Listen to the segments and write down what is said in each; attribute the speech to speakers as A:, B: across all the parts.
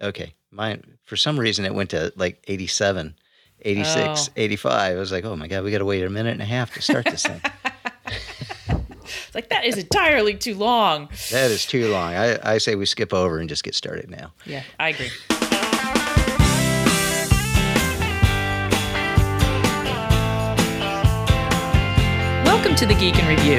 A: Okay. Mine, for some reason, it went to like 87, 86, 85. I was like, oh my God, we got to wait a minute and a half to start this thing.
B: It's like that is entirely too long.
A: that is too long. I, I say we skip over and just get started now.
B: Yeah, I agree. Welcome to the Geek in Review,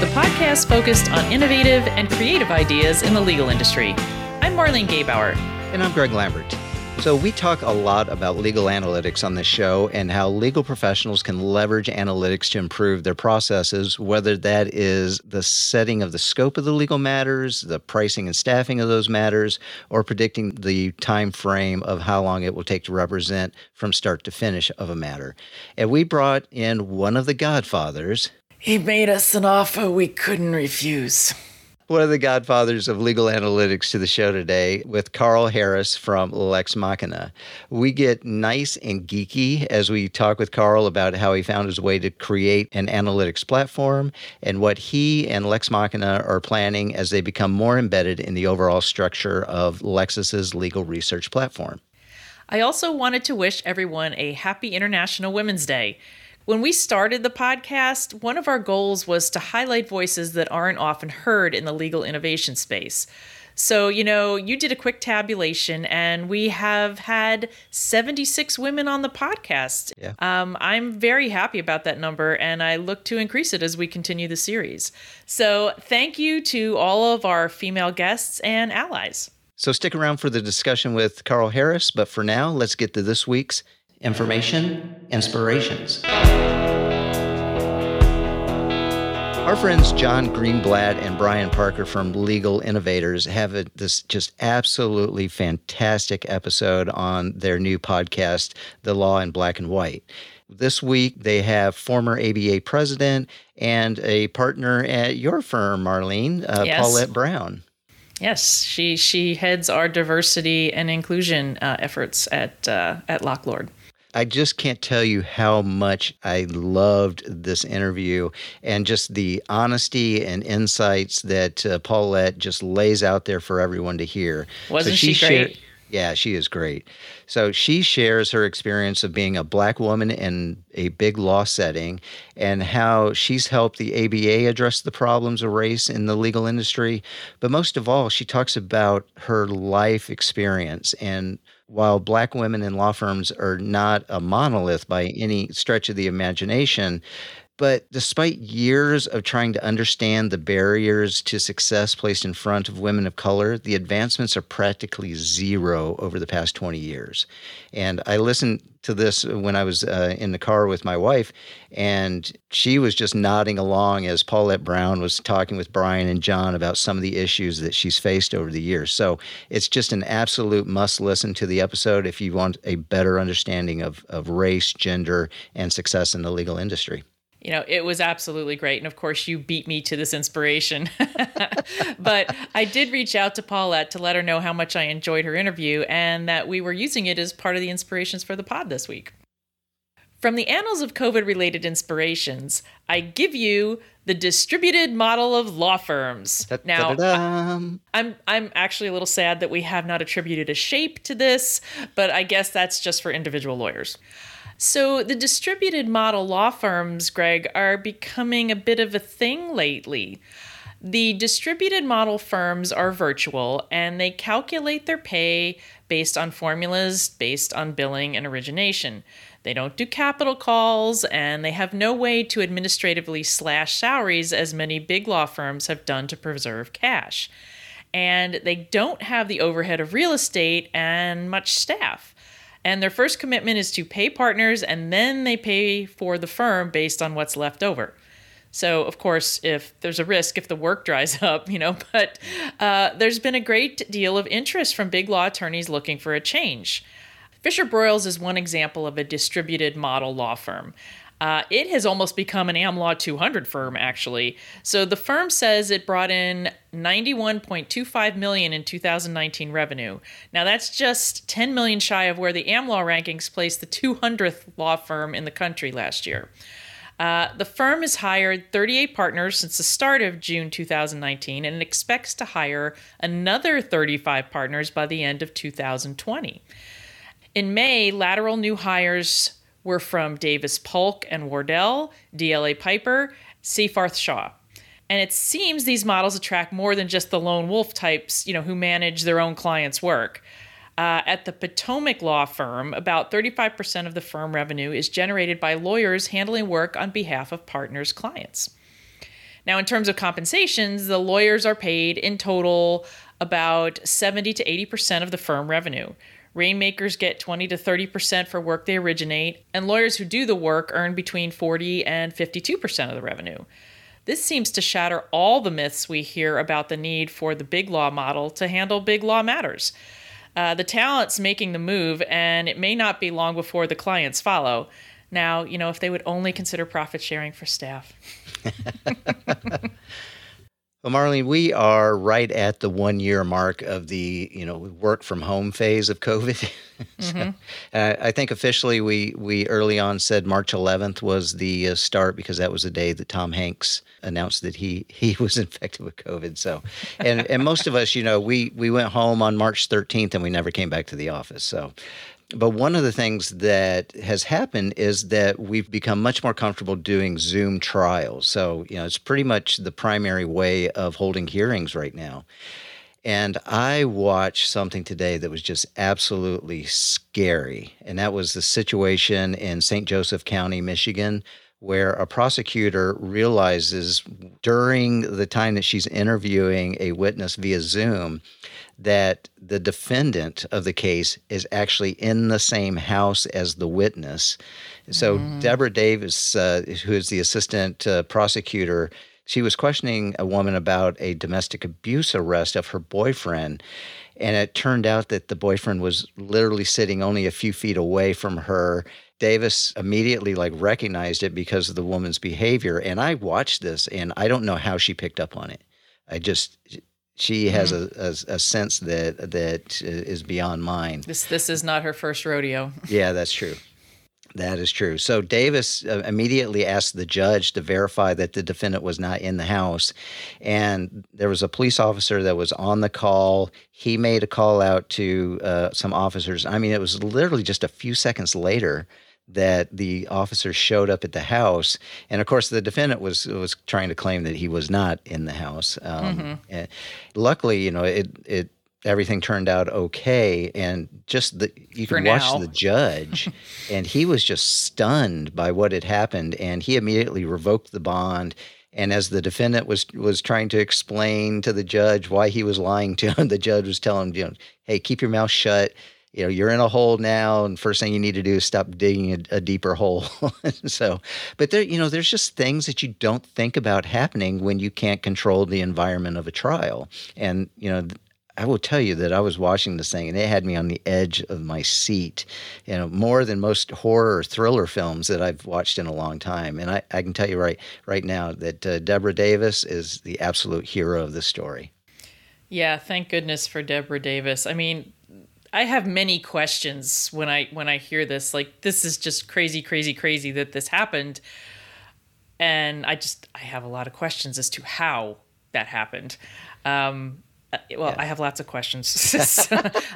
B: the podcast focused on innovative and creative ideas in the legal industry. I'm Marlene Gebauer.
A: And I'm Greg Lambert. So, we talk a lot about legal analytics on this show and how legal professionals can leverage analytics to improve their processes, whether that is the setting of the scope of the legal matters, the pricing and staffing of those matters, or predicting the time frame of how long it will take to represent from start to finish of a matter. And we brought in one of the godfathers,
B: He made us an offer we couldn't refuse.
A: One of the godfathers of legal analytics to the show today with Karl Harris from Lex Machina. We get nice and geeky as we talk with Karl about how he found his way to create an analytics platform and what he and Lex Machina are planning as they become more embedded in the overall structure of Lexis's legal research platform.
B: I also wanted to wish everyone a happy International Women's Day. When we started the podcast, one of our goals was to highlight voices that aren't often heard in the legal innovation space. So, you know, you did a quick tabulation, and we have had 76 women on the podcast.
A: Yeah.
B: Um, I'm very happy about that number, and I look to increase it as we continue the series. So, thank you to all of our female guests and allies.
A: So stick around for the discussion with Karl Harris, but for now, let's get to this week's information inspirations. Our friends Jon Greenblatt and Bryan Parker from Legal Innovators have a, this just absolutely fantastic episode on their new podcast, The Law in Black and White. This week, they have former ABA president and a partner at your firm, Marlene, uh,
B: Yes.
A: Paulette Brown.
B: Yes, she she heads our diversity and inclusion uh, efforts at uh, at Locke Lord.
A: I just can't tell you how much I loved this interview and just the honesty and insights that uh, Paulette just lays out there for everyone to hear.
B: Wasn't she great?
A: yeah, she is great. So she shares her experience of being a black woman in a big law setting and how she's helped the ABA address the problems of race in the legal industry. But most of all, she talks about her life experience. And while black women in law firms are not a monolith by any stretch of the imagination, but despite years of trying to understand the barriers to success placed in front of women of color, the advancements are practically zero over the past 20 years. And I listened to this when I was uh, in the car with my wife, and she was just nodding along as Paulette Brown was talking with Bryan and Jon about some of the issues that she's faced over the years. So it's just an absolute must listen to the episode if you want a better understanding of, of race, gender, and success in the legal industry.
B: You know, it was absolutely great, and of course, you beat me to this inspiration. but I did reach out to Paulette to let her know how much I enjoyed her interview and that we were using it as part of the inspirations for the pod this week. From the annals of COVID related inspirations, I give you the distributed model of law firms. Now,
A: Da-da-dum.
B: I'm I'm actually a little sad that we have not attributed a shape to this, but I guess that's just for individual lawyers. So the distributed model law firms, Greg, are becoming a bit of a thing lately. The distributed model firms are virtual and they calculate their pay based on formulas based on billing and origination. They don't do capital calls and they have no way to administratively slash salaries as many big law firms have done to preserve cash. And they don't have the overhead of real estate and much staff. And their first commitment is to pay partners and then they pay for the firm based on what's left over. So, of course, if there's a risk if the work dries up, you know, but uh, there's been a great deal of interest from big law attorneys looking for a change. FisherBroyles is one example of a distributed model law firm. Uh, it has almost become an AmLaw 200 firm, actually. So the firm says it brought in 91.25 million in 2019 revenue. Now that's just 10 million shy of where the AmLaw rankings placed the 200th law firm in the country last year. Uh, the firm has hired 38 partners since the start of June 2019 and expects to hire another 35 partners by the end of 2020. In May, lateral new hires were from Davis Polk and Wardwell, DLA Piper, Seyfarth Shaw. And it seems these models attract more than just the lone wolf types, you know, who manage their own clients' work. Uh, at the Potomac Law Firm, about 35% of the firm revenue is generated by lawyers handling work on behalf of partners' clients. Now, in terms of compensations, the lawyers are paid in total about 70 to 80% of the firm revenue. Rainmakers get 20 to 30% for work they originate, and lawyers who do the work earn between 40 and 52% of the revenue. This seems to shatter all the myths we hear about the need for the big law model to handle big law matters. Uh, the talent's making the move, and it may not be long before the clients follow. Now, you know, if they would only consider profit sharing for staff.
A: Well, Marlene, we are right at the one year mark of the you know work from home phase of COVID. so, mm-hmm. uh, I think officially we we early on said March 11th was the uh, start because that was the day that Tom Hanks announced that he he was infected with COVID. So, and and most of us, you know, we we went home on March 13th and we never came back to the office. So, but one of the things that has happened is that we've become much more comfortable doing Zoom trials. So, you know, it's pretty much the primary way of holding hearings right now. And I watched something today that was just absolutely scary. And that was the situation in St. Joseph County, Michigan, where a prosecutor realizes during the time that she's interviewing a witness via Zoom that the defendant of the case is actually in the same house as the witness. So mm. Deborah Davis, uh, who is the assistant uh, prosecutor, she was questioning a woman about a domestic abuse arrest of her boyfriend. And it turned out that the boyfriend was literally sitting only a few feet away from her. Davis immediately like recognized it because of the woman's behavior. And I watched this and I don't know how she picked up on it. I just she has mm-hmm. a, a, a, sense that that is beyond mine.
B: This this is not her first rodeo.
A: yeah, that's true. That is true. So Davis uh, immediately asked the judge to verify that the defendant was not in the house. And there was a police officer that was on the call. He made a call out to uh, some officers. I mean, it was literally just a few seconds later that the officer showed up at the house, and of course the defendant was was trying to claim that he was not in the house. Um, mm-hmm. luckily, you know, it it everything turned out okay, and just the you can watch the judge, and he was just stunned by what had happened, and he immediately revoked the bond. And as the defendant was was trying to explain to the judge why he was lying to him, the judge was telling him, you know, "Hey, keep your mouth shut." You know you're in a hole now and first thing you need to do is stop digging a, a deeper hole so but there you know there's just things that you don't think about happening when you can't control the environment of a trial and you know I will tell you that I was watching this thing and it had me on the edge of my seat, you know, more than most horror or thriller films that I've watched in a long time. And I, I can tell you right right now that uh, Deborah Davis is the absolute hero of the story.
B: Yeah, thank goodness for Deborah Davis. I mean, I have many questions when I when I hear this. Like this is just crazy, crazy, crazy that this happened. And I just I have a lot of questions as to how that happened. Um, uh, well, yeah. I have lots of questions.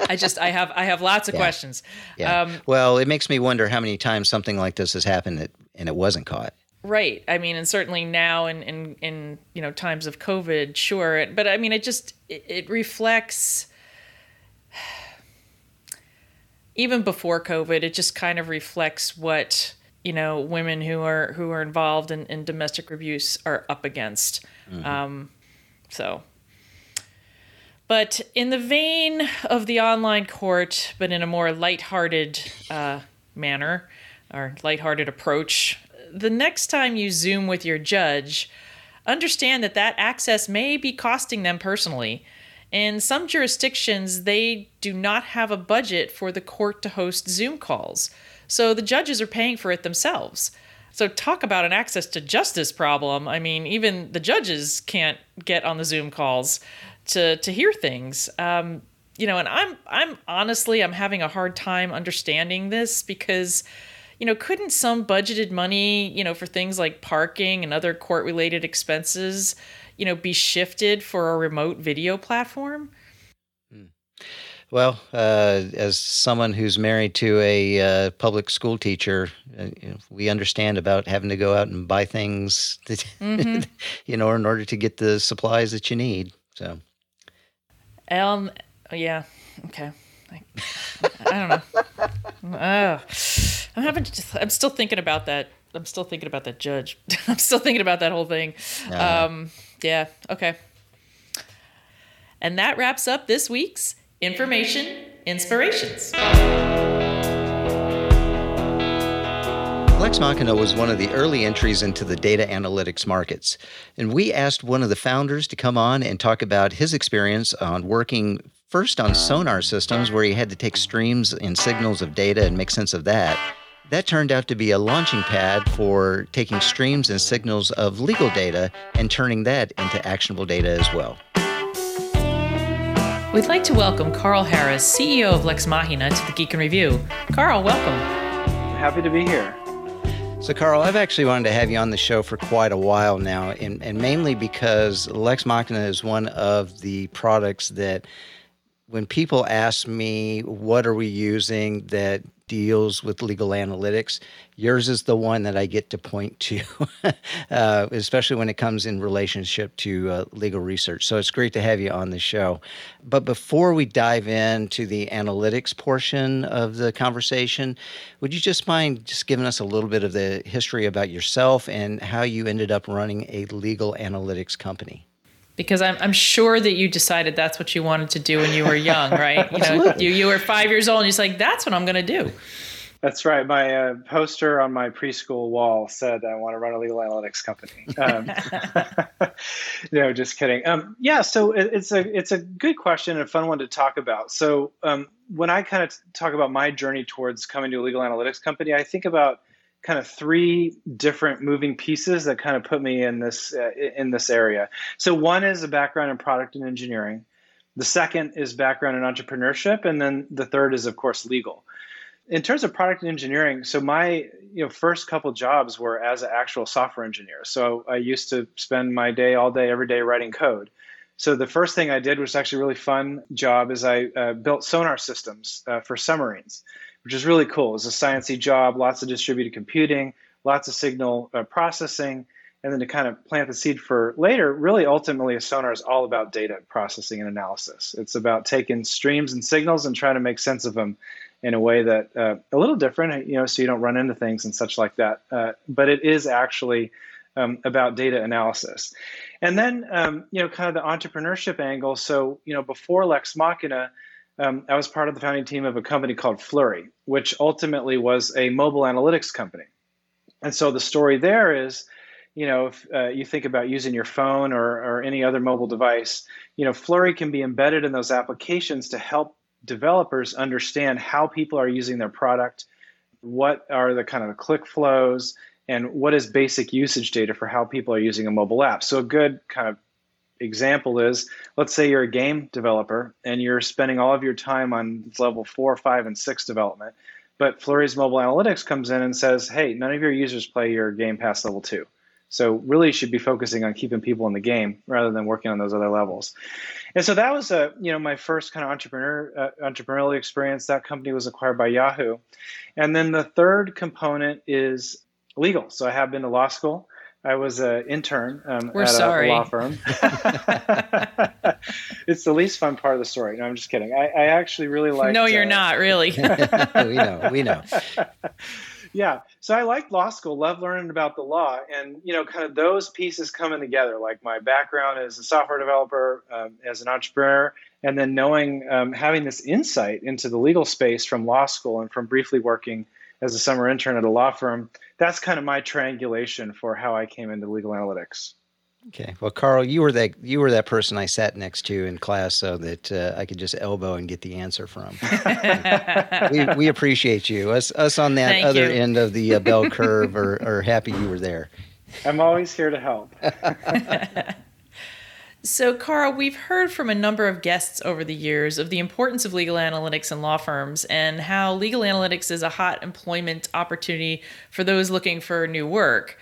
B: I just I have I have lots of yeah. questions.
A: Yeah. Um, well, it makes me wonder how many times something like this has happened that, and it wasn't caught.
B: Right. I mean, and certainly now in in in you know times of COVID, sure. But I mean, it just it, it reflects even before COVID, it just kind of reflects what you know women who are who are involved in, in domestic abuse are up against. Mm-hmm. Um, so, but in the vein of the online court, but in a more lighthearted uh, manner or lighthearted approach, the next time you Zoom with your judge, understand that that access may be costing them personally. In some jurisdictions, they do not have a budget for the court to host Zoom calls, so the judges are paying for it themselves. So, talk about an access to justice problem. I mean, even the judges can't get on the Zoom calls to, to hear things. Um, you know, and I'm I'm honestly I'm having a hard time understanding this because you know, couldn't some budgeted money, you know, for things like parking and other court related expenses, you know, be shifted for a remote video platform?
A: Well, uh, as someone who's married to a uh, public school teacher, uh, you know, we understand about having to go out and buy things, mm-hmm. you know, in order to get the supplies that you need. So,
B: um, yeah, okay. I, I don't know. Uh, I'm having. To, I'm still thinking about that. I'm still thinking about that judge. I'm still thinking about that whole thing. Uh-huh. Um, yeah. Okay. And that wraps up this week's Information Inspirations.
A: Lex Machina was one of the early entries into the data analytics markets. And we asked one of the founders to come on and talk about his experience on working first on sonar systems, where he had to take streams and signals of data and make sense of that. That turned out to be a launching pad for taking streams and signals of legal data and turning that into actionable data as well.
B: We'd like to welcome Karl Harris, CEO of Lex Machina, to the Geek in Review. Karl, welcome.
C: Happy to be here.
A: So, Karl, I've actually wanted to have you on the show for quite a while now, and, and mainly because Lex Machina is one of the products that when people ask me what are we using that deals with legal analytics. Yours is the one that I get to point to, uh, especially when it comes in relationship to uh, legal research. So it's great to have you on the show. But before we dive into the analytics portion of the conversation, would you just mind just giving us a little bit of the history about yourself and how you ended up running a legal analytics company?
B: Because I'm, I'm sure that you decided that's what you wanted to do when you were young, right? You know, you, you were five years old and you're like, that's what I'm going to do.
C: That's right. My uh, poster on my preschool wall said, I want to run a legal analytics company. Um, no, just kidding. Um, yeah, so it, it's a it's a good question and a fun one to talk about. So um, when I kind of talk about my journey towards coming to a legal analytics company, I think about – kind of three different moving pieces that kind of put me in this uh, in this area. So one is a background in product and engineering. The second is background in entrepreneurship, and then the third is of course legal. In terms of product and engineering, so my you know first couple jobs were as an actual software engineer. So I used to spend my day all day every day writing code. So the first thing I did was actually a really fun job is I uh, built sonar systems uh, for submarines which is really cool. It's a sciencey job, lots of distributed computing, lots of signal uh, processing, and then to kind of plant the seed for later. Really, ultimately, a sonar is all about data processing and analysis. It's about taking streams and signals and trying to make sense of them in a way that uh, a little different, you know, so you don't run into things and such like that. Uh, but it is actually um, about data analysis. And then, um, you know, kind of the entrepreneurship angle. So, you know, before Lex Machina, um, I was part of the founding team of a company called Flurry, which ultimately was a mobile analytics company. And so the story there is, you know, if uh, you think about using your phone or, or any other mobile device, you know, Flurry can be embedded in those applications to help developers understand how people are using their product, what are the kind of the click flows, and what is basic usage data for how people are using a mobile app. So a good kind of example is let's say you're a game developer and you're spending all of your time on level four, five, and six development, but Flurry's mobile analytics comes in and says, hey, none of your users play your game past level two. So really should be focusing on keeping people in the game rather than working on those other levels. And so that was a you know my first kind of entrepreneur uh, entrepreneurial experience. That company was acquired by Yahoo. And then the third component is legal. So I have been to law school. I was an intern um,
B: We're
C: at
B: sorry.
C: a law firm. it's the least fun part of the story. No, I'm just kidding. I, I actually really like.
B: No, you're uh, not really.
A: we know. We know.
C: yeah. So I liked law school. Loved learning about the law, and you know, kind of those pieces coming together. Like my background as a software developer, um, as an entrepreneur, and then knowing, um, having this insight into the legal space from law school and from briefly working as a summer intern at a law firm. That's kind of my triangulation for how I came into legal analytics.
A: Okay. Well, Karl, you were that you were that person I sat next to in class, so that uh, I could just elbow and get the answer from. we, we, appreciate you. Us us on that
B: Thank
A: other
B: you.
A: end of the uh, bell curve are, are happy you were there.
C: I'm always here to help.
B: So, Karl, we've heard from a number of guests over the years of the importance of legal analytics in law firms and how legal analytics is a hot employment opportunity for those looking for new work.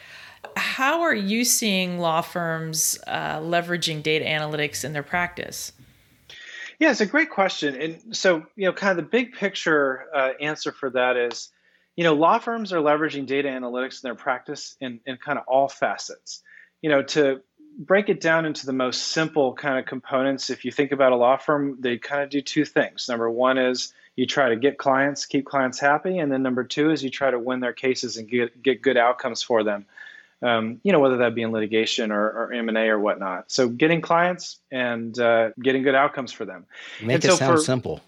B: How are you seeing law firms uh, leveraging data analytics in their practice?
C: Yeah, it's a great question. And so, you know, kind of the big picture uh, answer for that is, you know, law firms are leveraging data analytics in their practice in, in kind of all facets. You know, to break it down into the most simple kind of components, if you think about a law firm, they kind of do two things. Number one is you try to get clients, keep clients happy, and then number two is you try to win their cases and get get good outcomes for them. Um, you know, whether that be in litigation or, or M&A or whatnot. So getting clients and uh, getting good outcomes for them.
A: Make
C: and
A: it
C: so
A: sound
C: for,
A: simple.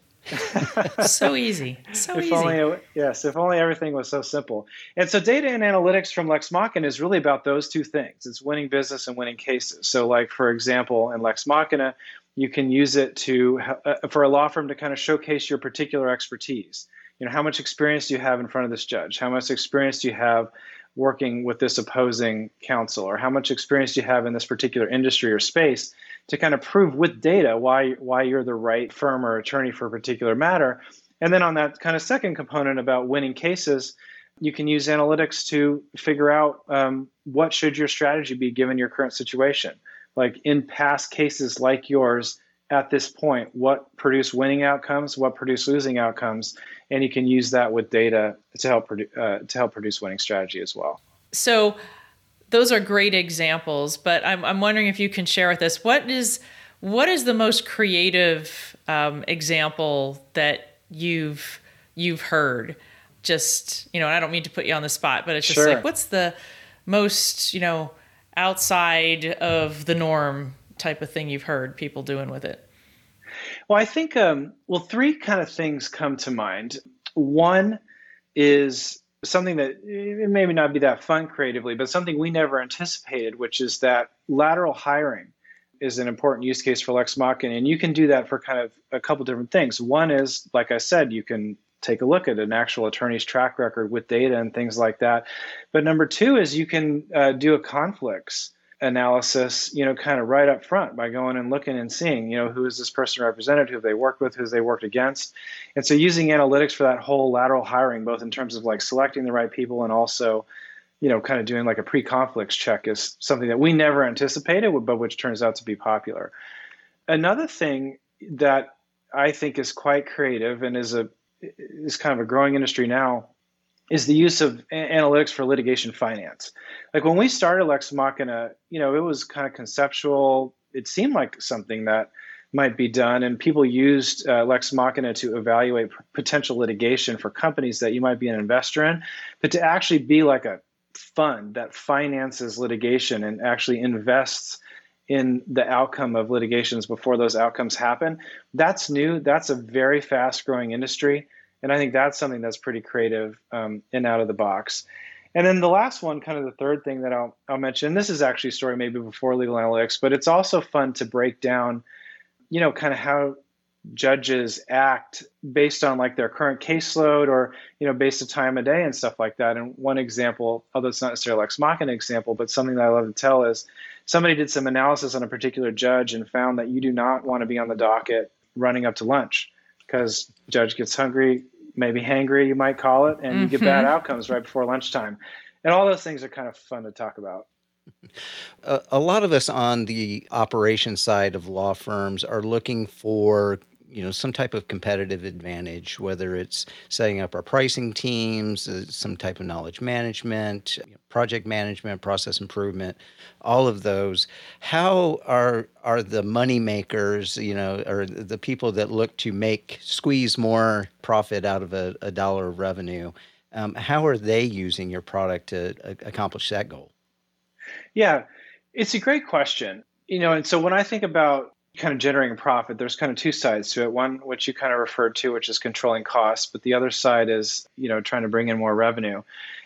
B: So easy. So
C: if
B: easy.
C: Only, yes, if only everything was so simple. And so data and analytics from Lex Machina is really about those two things. It's winning business and winning cases. So like for example, in Lex Machina, you can use it to uh, for a law firm to kind of showcase your particular expertise. You know, how much experience do you have in front of this judge? How much experience do you have working with this opposing counsel or how much experience do you have in this particular industry or space to kind of prove with data why why you're the right firm or attorney for a particular matter. And then on that kind of second component about winning cases you can use analytics to figure out um, what should your strategy be given your current situation? Like in past cases like yours at this point what produce winning outcomes what produce losing outcomes? And you can use that with data to help produ- uh, to help produce winning strategy as well.
B: So those are great examples but I'm, I'm wondering if you can share with us what is what is the most creative um, example that you've you've heard just you know i don't mean to put you on the spot but it's just
C: sure.
B: like what's the most you know outside of the norm type of thing you've heard people doing with it?
C: Well, I think, um, well, three kind of things come to mind. One is something that it maybe not be that fun creatively, but something we never anticipated, which is that lateral hiring is an important use case for Lex Machina. And you can do that for kind of a couple different things. One is, like I said, you can take a look at an actual attorney's track record with data and things like that. But number two is you can uh, do a conflicts analysis, you know, kind of right up front by going and looking and seeing, you know, who is this person represented, who they worked with, who they worked against. And so using analytics for that whole lateral hiring, both in terms of like selecting the right people and also, you know, kind of doing like a pre-conflicts check is something that we never anticipated, but which turns out to be popular. Another thing that I think is quite creative and is a is kind of a growing industry now is the use of analytics for litigation finance. Like when we started Lex Machina, you know, it was kind of conceptual. It seemed like something that might be done, and people used uh, Lex Machina to evaluate p- potential litigation for companies that you might be an investor in, but to actually be like a fund that finances litigation and actually invests in the outcome of litigations before those outcomes happen. That's new. That's a very fast growing industry. And I think that's something that's pretty creative um, and out of the box. And then the last one, kind of the third thing that I'll, I'll mention, this is actually a story maybe before legal analytics, but it's also fun to break down, you know, kind of how judges act based on like their current caseload or, you know, based on time of day and stuff like that. And one example, although it's not necessarily Lex Machina example, but something that I love to tell is somebody did some analysis on a particular judge and found that you do not want to be on the docket running up to lunch because judge gets hungry, maybe hangry, you might call it, and mm-hmm. you get bad mm-hmm. outcomes right before lunchtime. And all those things are kind of fun to talk about.
A: A, a lot of us on the operation side of law firms are looking for you know some type of competitive advantage whether it's setting up our pricing teams uh, some type of knowledge management project management process improvement all of those. How are are the money makers you know or the people that look to make squeeze more profit out of a, a dollar of revenue um, how are they using your product to uh, accomplish that goal?
C: Yeah it's a great question. You know and so when i think about kind of generating profit, there's kind of two sides to it. One, which you kind of referred to, which is controlling costs, but the other side is, you know, trying to bring in more revenue.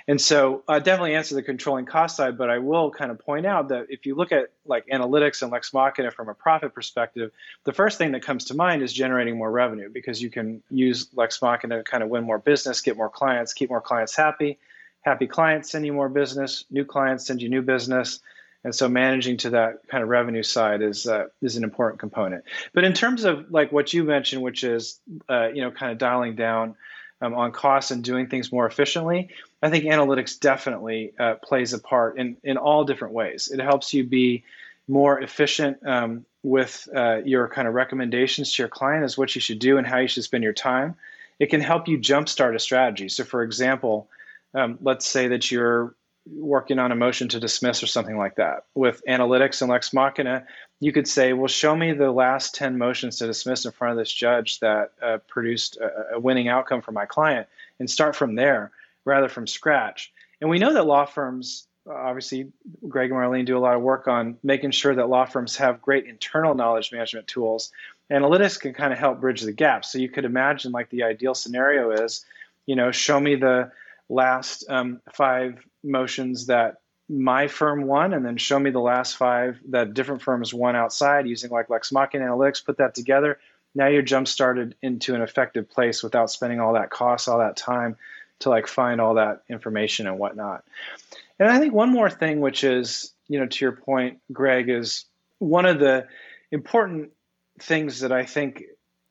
C: And so I uh, definitely answer the controlling cost side, but I will kind of point out that if you look at like analytics and Lex Machina from a profit perspective, the first thing that comes to mind is generating more revenue because you can use Lex Machina to kind of win more business, get more clients, keep more clients happy. Happy clients send you more business, new clients send you new business And so managing to that kind of revenue side is uh, is an important component. But in terms of like what you mentioned, which is uh, you know kind of dialing down um, on costs and doing things more efficiently, I think analytics definitely uh, plays a part in in all different ways. It helps you be more efficient um, with uh, your kind of recommendations to your client as what you should do and how you should spend your time. It can help you jumpstart a strategy. So, for example, um, let's say that you're working on a motion to dismiss or something like that. With analytics and Lex Machina, you could say, well, show me the last 10 motions to dismiss in front of this judge that uh, produced a, a winning outcome for my client and start from there rather from scratch. And we know that law firms, obviously, Greg and Marlene do a lot of work on making sure that law firms have great internal knowledge management tools. Analytics can kind of help bridge the gap. So you could imagine like the ideal scenario is, you know, show me the last um, five motions that my firm won, and then show me the last five that different firms won outside using like Lex Machina Analytics, put that together. Now you're jump started into an effective place without spending all that cost, all that time to like find all that information and whatnot. And I think one more thing, which is, you know, to your point, Greg, is one of the important things that I think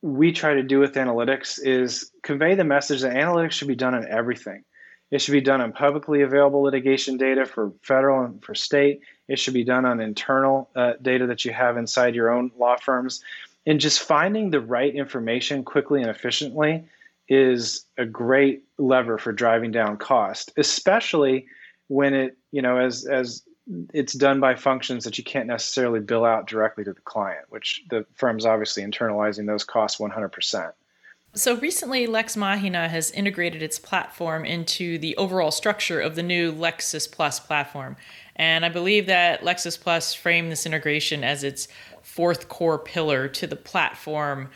C: we try to do with analytics is convey the message that analytics should be done on everything. It should be done on publicly available litigation data for federal and for state. It should be done on internal uh, data that you have inside your own law firms. And just finding the right information quickly and efficiently is a great lever for driving down cost, especially when it, you know, as as it's done by functions that you can't necessarily bill out directly to the client, which the firm's obviously internalizing those costs 100%.
B: So recently, Lex Machina has integrated its platform into the overall structure of the new Lexis Plus platform. And I believe that Lexis Plus framed this integration as its fourth core pillar to the platform,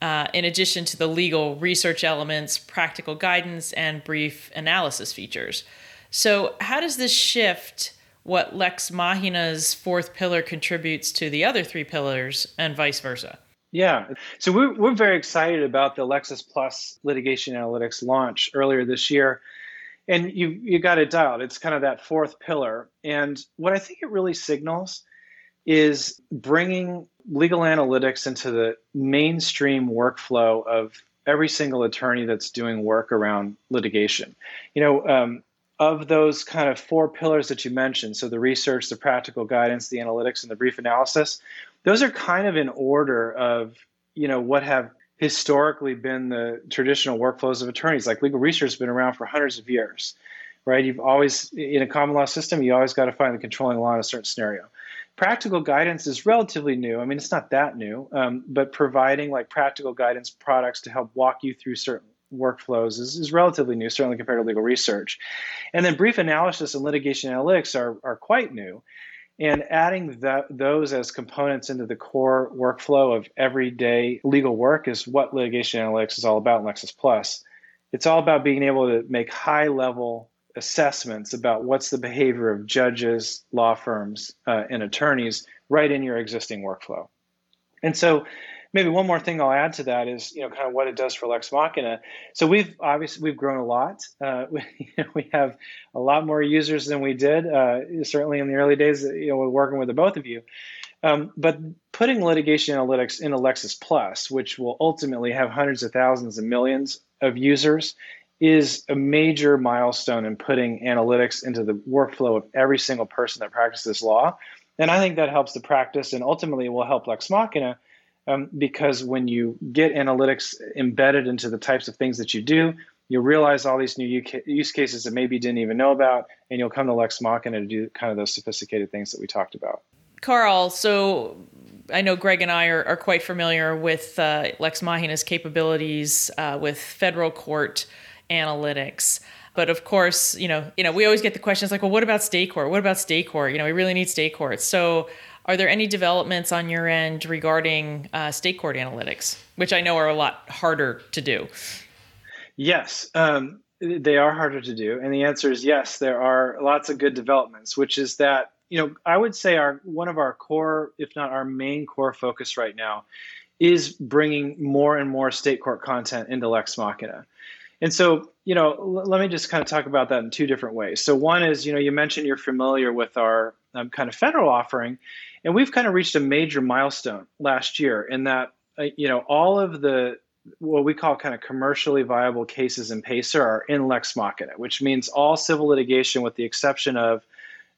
B: uh, in addition to the legal research elements, practical guidance, and brief analysis features. So, how does this shift what Lex Machina's fourth pillar contributes to the other three pillars, and vice versa?
C: Yeah. So we're, we're very excited about the Lexis Plus litigation analytics launch earlier this year. And you, you got it dialed. It's kind of that fourth pillar. And what I think it really signals is bringing legal analytics into the mainstream workflow of every single attorney that's doing work around litigation. You know, um, of those kind of four pillars that you mentioned, so the research, the practical guidance, the analytics, and the brief analysis, those are kind of in order of you know what have historically been the traditional workflows of attorneys. Like legal research has been around for hundreds of years right? You've always in a common law system you always got to find the controlling law in a certain scenario. Practical guidance is relatively new. I mean it's not that new um, but providing like practical guidance products to help walk you through certain workflows is, is relatively new certainly compared to legal research. And then brief analysis and litigation analytics are, are quite new and adding that, those as components into the core workflow of everyday legal work is what litigation analytics is all about in Lexis Plus. It's all about being able to make high level assessments about what's the behavior of judges, law firms, uh, and attorneys right in your existing workflow. And so maybe one more thing I'll add to that is, you know, kind of what it does for Lex Machina. So we've obviously we've grown a lot. Uh, we, we, have a lot more users than we did, uh, certainly in the early days. You know, working with the both of you. Um, but putting litigation analytics in Lexis Plus, which will ultimately have hundreds of thousands and millions of users, is a major milestone in putting analytics into the workflow of every single person that practices law. And I think that helps the practice and ultimately will help Lex Machina um, because when you get analytics embedded into the types of things that you do, you'll realize all these new use cases that maybe you didn't even know about, and you'll come to Lex Machina to do kind of those sophisticated things that we talked about.
B: Karl, so I know Greg and I are, are quite familiar with uh, Lex Machina's capabilities uh, with federal court analytics. But of course, you know, you know, we always get the questions like, well, what about state court? What about state court? You know, we really need state courts. So are there any developments on your end regarding uh, state court analytics, which I know are a lot harder to do?
C: Yes, um, they are harder to do, and the answer is yes. There are lots of good developments, which is that you know I would say our one of our core, if not our main core focus right now, is bringing more and more state court content into Lex Machina. And so, you know, l- let me just kind of talk about that in two different ways. So, one is, you know, you mentioned you're familiar with our um, kind of federal offering. And we've kind of reached a major milestone last year in that, uh, you know, all of the what we call kind of commercially viable cases in Pacer are in lex machina, which means all civil litigation, with the exception of,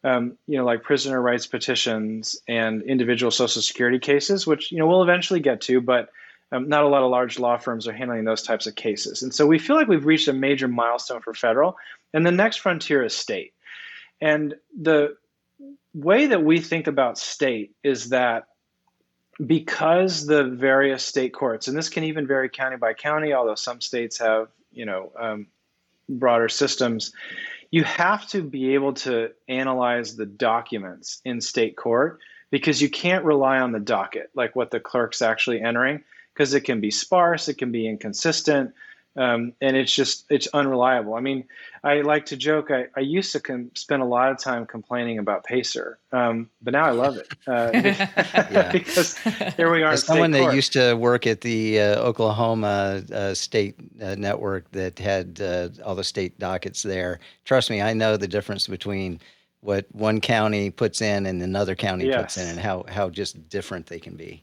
C: um, you know, like prisoner rights petitions and individual social security cases, which you know we'll eventually get to, but um, not a lot of large law firms are handling those types of cases. And so we feel like we've reached a major milestone for federal, and the next frontier is state. And the way that we think about state is that because the various state courts, and this can even vary county by county, although some states have, you know, um, broader systems, you have to be able to analyze the documents in state court because you can't rely on the docket, like what the clerk's actually entering, because it can be sparse, it can be inconsistent, um, and it's just it's unreliable. I mean, I like to joke. I, I used to com- spend a lot of time complaining about Pacer, um, but now I love it uh, because here we are.
A: As someone that used to work at the uh, Oklahoma uh, state uh, network that had uh, all the state dockets there, trust me, I know the difference between what one county puts in and another county yes. puts in, and how how just different they can be.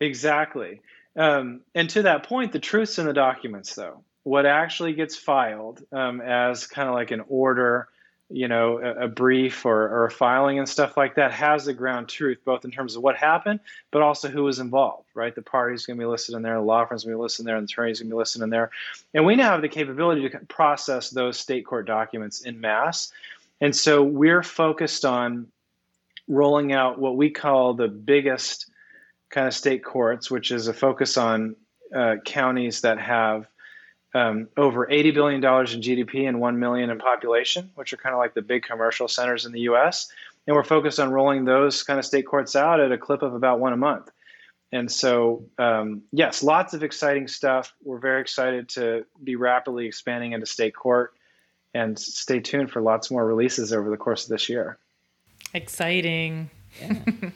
C: Exactly. Um, and to that point, the truth's in the documents, though. What actually gets filed um, as kind of like an order, you know, a, a brief or, or, a filing and stuff like that has the ground truth, both in terms of what happened, but also who was involved, right? The party's going to be listed in there, the law firm's going to be listed in there, and the attorney's going to be listed in there. And we now have the capability to process those state court documents in mass. And so we're focused on rolling out what we call the biggest kind of state courts, which is a focus on uh, counties that have um, over $80 billion in GDP and 1 million in population, which are kind of like the big commercial centers in the US. And we're focused on rolling those kind of state courts out at a clip of about one a month. And so, um, yes, lots of exciting stuff. We're very excited to be rapidly expanding into state court and stay tuned for lots more releases over the course of this year.
B: Exciting. Yeah.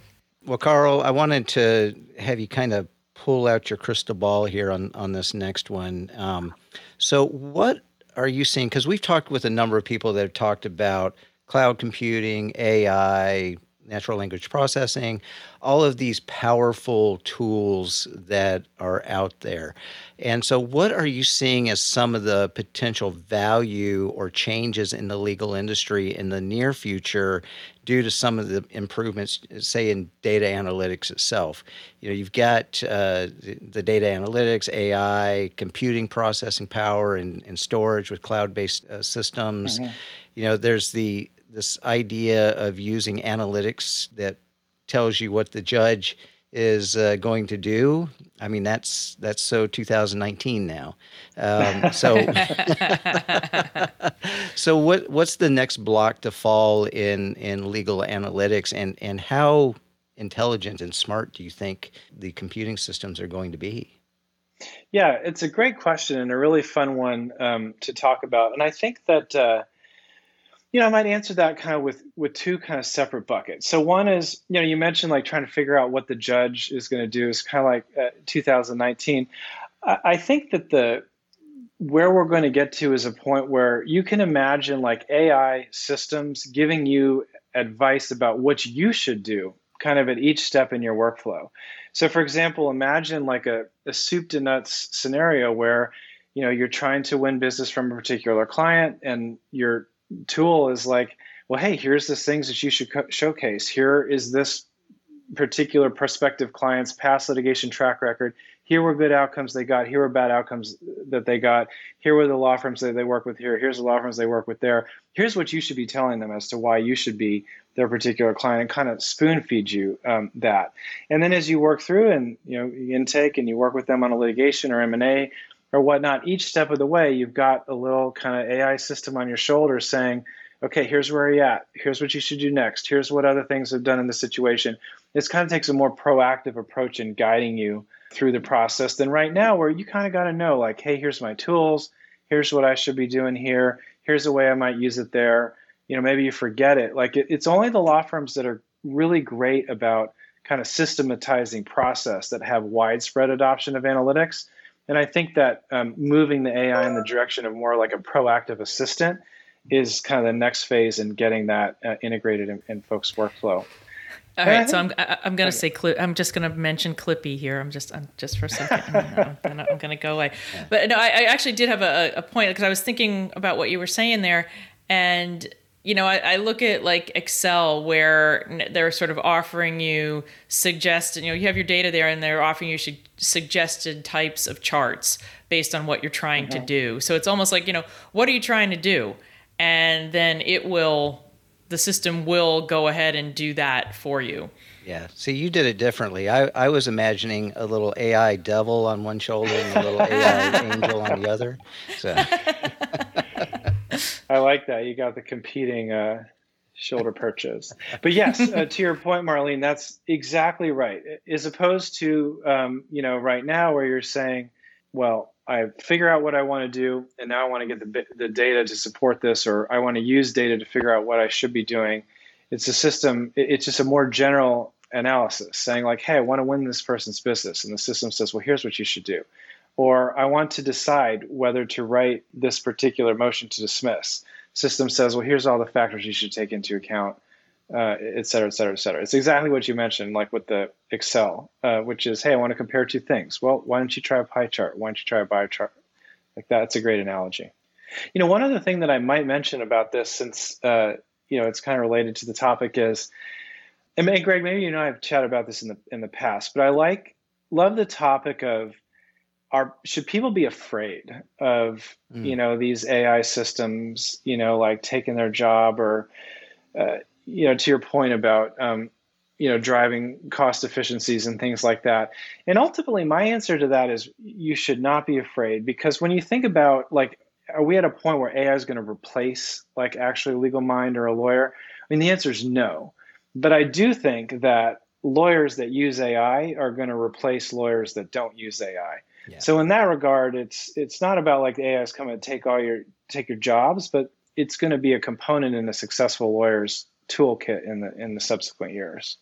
A: Well, Karl, I wanted to have you kind of pull out your crystal ball here on, on this next one. Um, so, what are you seeing? Because we've talked with a number of people that have talked about cloud computing, AI, natural language processing, all of these powerful tools that are out there. And so, what are you seeing as some of the potential value or changes in the legal industry in the near future due to some of the improvements, say in data analytics itself? You know, you've got uh, the data analytics, AI, computing processing power, and, and storage with cloud based uh, systems. Mm-hmm. You know, there's the this idea of using analytics that tells you what the judge is uh, going to do. I mean, that's that's so 2019 now. Um, so, so what what's the next block to fall in in legal analytics, and and how intelligent and smart do you think the computing systems are going to be?
C: Yeah, it's a great question and a really fun one um, to talk about. And I think that uh, you know, I might answer that kind of with with two kind of separate buckets. So one is, you know, you mentioned like trying to figure out what the judge is going to do. Is kind of like uh, 2019. I, I think that the where we're going to get to is a point where you can imagine like AI systems giving you advice about what you should do kind of at each step in your workflow. So for example, imagine like a, a soup to nuts scenario where you know you're trying to win business from a particular client and you're tool is like, well, hey, here's the things that you should co- showcase. Here is this particular prospective client's past litigation track record. Here were good outcomes they got. Here were bad outcomes that they got. Here were the law firms that they work with here. Here's the law firms they work with there. Here's what you should be telling them as to why you should be their particular client and kind of spoon feed you um, that. And then as you work through and you know intake and you work with them on a litigation or M&A or whatnot, each step of the way, you've got a little kind of AI system on your shoulder saying, okay, here's where you're at. Here's what you should do next. Here's what other things have done in the situation. This kind of takes a more proactive approach in guiding you through the process than right now, where you kind of got to know, like, hey, here's my tools. Here's what I should be doing here. Here's the way I might use it there. You know, maybe you forget it. Like, it, it's only the law firms that are really great about kind of systematizing process that have widespread adoption of analytics and I think that um, moving the AI in the direction of more like a proactive assistant is kind of the next phase in getting that uh, integrated in, in folks' workflow.
B: All right, so I'm I'm gonna say I'm just gonna mention Clippy here. I'm just I'm just for a second. I'm, gonna, I'm gonna go away. But no, I, I actually did have a, a point because I was thinking about what you were saying there, and you know, I, I, look at like Excel where they're sort of offering you suggested, you know, you have your data there and they're offering you suggested types of charts based on what you're trying mm-hmm. to do. So it's almost like, you know, what are you trying to do? And then it will, the system will go ahead and do that for you.
A: Yeah. See, you did it differently. I, I was imagining a little AI devil on one shoulder and a little AI angel on the other. So.
C: I like that. You got the competing uh, shoulder perches. But yes, uh, to your point, Marlene, that's exactly right. As opposed to, um, you know, right now where you're saying, well, I figure out what I want to do, and now I want to get the, the data to support this, or I want to use data to figure out what I should be doing. It's a system, it's just a more general analysis saying, like, hey, I want to win this person's business. And the system says, well, here's what you should do or I want to decide whether to write this particular motion to dismiss. System says, well, here's all the factors you should take into account, uh, et cetera, et cetera, et cetera. It's exactly what you mentioned, like with the Excel, uh, which is, hey, I want to compare two things. Well, why don't you try a pie chart? Why don't you try a bar chart? Like that, it's a great analogy. You know, one other thing that I might mention about this, since uh, you know it's kind of related to the topic, is, and Greg, maybe you and I have chatted about this in the in the past, but I like love the topic of are should people be afraid of mm. you know these AI systems you know like taking their job or uh, you know to your point about um, you know driving cost efficiencies and things like that. And ultimately my answer to that is you should not be afraid because when you think about like are we at a point where AI is going to replace like actually a legal mind or a lawyer? I mean the answer is no. But I do think that lawyers that use AI are going to replace lawyers that don't use AI so in that regard, it's it's not about like the AI is coming to take all your take your jobs, but it's going to be a component in a successful lawyer's toolkit in the in the subsequent years.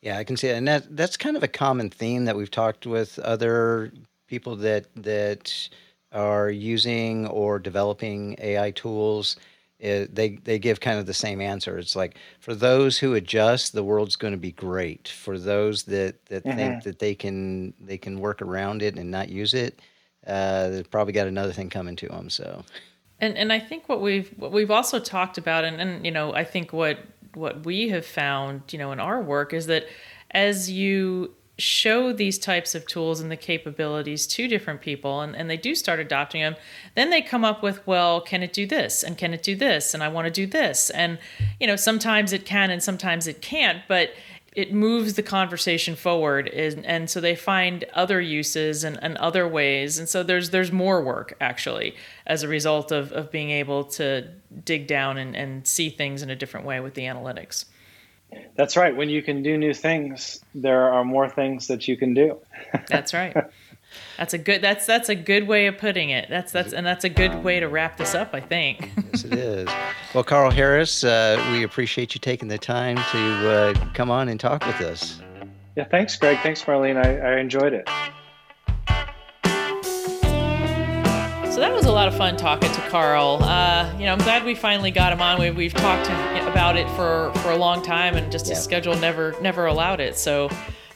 A: Yeah, I can see that, and that that's kind of a common theme that we've talked with other people that that are using or developing AI tools it, they they give kind of the same answer. It's like for those who adjust, the world's going to be great. For those that that mm-hmm. think that they can they can work around it and not use it, uh, they've probably got another thing coming to them. So,
B: and and I think what we've what we've also talked about, and and you know, I think what what we have found, you know, in our work is that as you show these types of tools and the capabilities to different people and, and they do start adopting them then they come up with well can it do this and can it do this and i want to do this and you know sometimes it can and sometimes it can't but it moves the conversation forward and, and so they find other uses and, and other ways and so there's there's more work actually as a result of, of being able to dig down and, and see things in a different way with the analytics
C: that's right. When you can do new things, there are more things that you can do.
B: that's right. That's a good. That's that's a good way of putting it. That's that's and that's a good um, way to wrap this up. I think.
A: yes, it is. Well, Karl Harris, uh, we appreciate you taking the time to uh, come on and talk with us.
C: Yeah, thanks, Greg. Thanks, Marlene. I, I enjoyed it.
B: That was a lot of fun talking to Karl. Uh, you know, I'm glad we finally got him on. We, we've talked about it for, for a long time, and just yeah. his schedule never never allowed it. So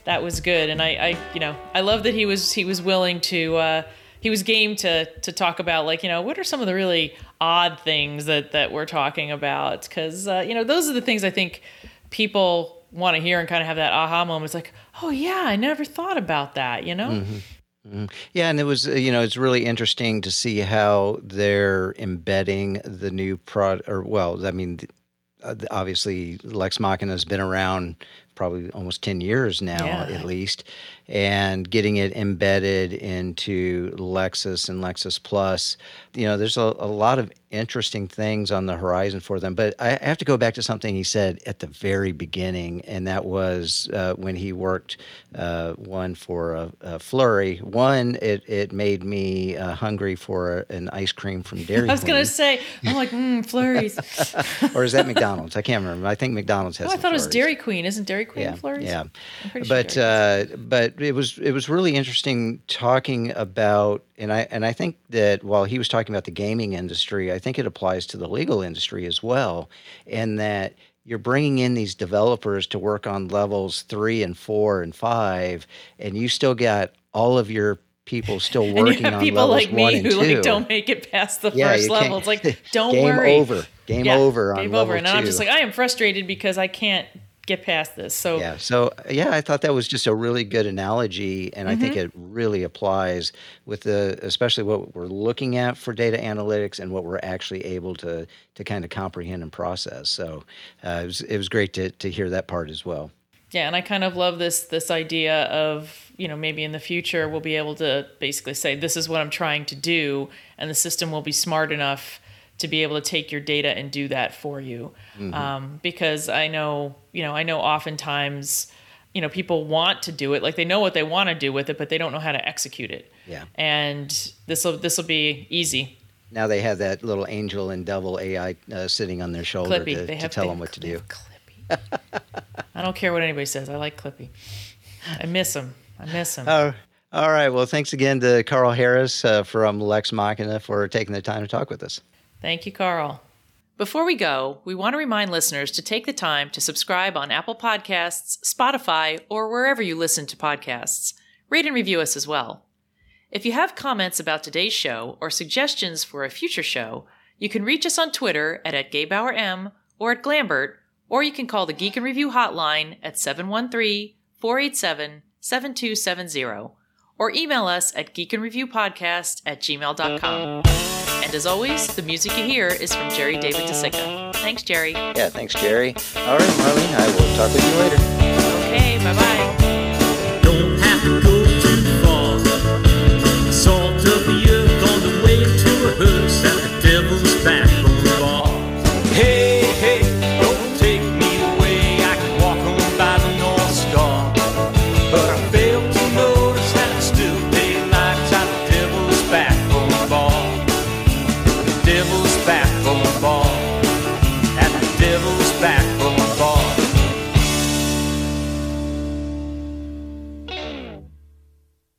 B: that was good. And I, I you know, I love that he was he was willing to. Uh, he was game to to talk about like you know what are some of the really odd things that that we're talking about because uh, you know those are the things I think people want to hear and kind of have that aha moment. It's like oh yeah, I never thought about that. You know. Mm-hmm.
A: Mm-hmm. Yeah, and it was uh, you know it's really interesting to see how they're embedding the new prod or well I mean uh, obviously Lex Machina has been around probably almost 10 years now yeah. at least and getting it embedded into Lexis and Lexis Plus you know there's a, a lot of interesting things on the horizon for them. But I have to go back to something he said at the very beginning, and that was uh, when he worked uh, one for a, a, Flurry. One, it, it made me uh, hungry for a, an ice cream from Dairy.
B: I was going to say, I'm like, mm, Flurries.
A: or is that McDonald's? I can't remember. I think McDonald's has. Oh,
B: I thought
A: Flurries.
B: it was Dairy Queen. Isn't Dairy Queen
A: yeah,
B: Flores.
A: Yeah,
B: sure
A: but uh, but it was it was really interesting talking about, and I and I think that while he was talking about the gaming industry, I think it applies to the legal industry as well, and that you're bringing in these developers to work on levels three and four and five, and you still got all of your people still working
B: and you have
A: on
B: people
A: levels
B: like me
A: one and
B: who
A: two.
B: like don't make it past the
A: Yeah,
B: first level. It's like don't
A: game
B: worry,
A: over, game
B: Yeah,
A: over on
B: game
A: level
B: over. And
A: two.
B: I'm just like I am frustrated because I can't get past this. So
A: Yeah. So yeah, I thought that was just a really good analogy, and I think
B: Mm-hmm.
A: it really applies with the, especially what we're looking at for data analytics and what we're actually able to to kind of comprehend and process. So uh, it was it was great to to hear that part as well.
B: Yeah, and I kind of love this this idea of you know maybe in the future we'll be able to basically say this is what I'm trying to do, and the system will be smart enough to be able to take your data and do that for you. Um, because I know you know I know oftentimes you know people want to do it like they know what they want to do with it, but they don't know how to execute it.
A: Yeah.
B: And this will this will be easy.
A: Now they have that little angel and devil AI uh, sitting on their shoulder
B: Clippy,
A: to,
B: they
A: to
B: have
A: tell them what to do.
B: Clippy. I don't care what anybody says. I like Clippy. I miss him. I miss him.
A: Oh, all right. Well, thanks again to Karl Harris uh, from Lex Machina for taking the time to talk with us.
B: Thank you, Karl. Before we go, we want to remind listeners to take the time to subscribe on Apple Podcasts, Spotify, or wherever you listen to podcasts. Rate and review us as well. If you have comments about today's show or suggestions for a future show, you can reach us on Twitter at, at GebauerM or at Glambert, or you can call the Geek in Review hotline at 713 487 7270, or email us at geekinreviewpodcast at gmail.com. As always, the music you hear is from Jerry David DeCicca. Thanks, Jerry.
A: Yeah, thanks, Jerry. All right, Marlene, I will talk with you later.
B: Okay, bye bye.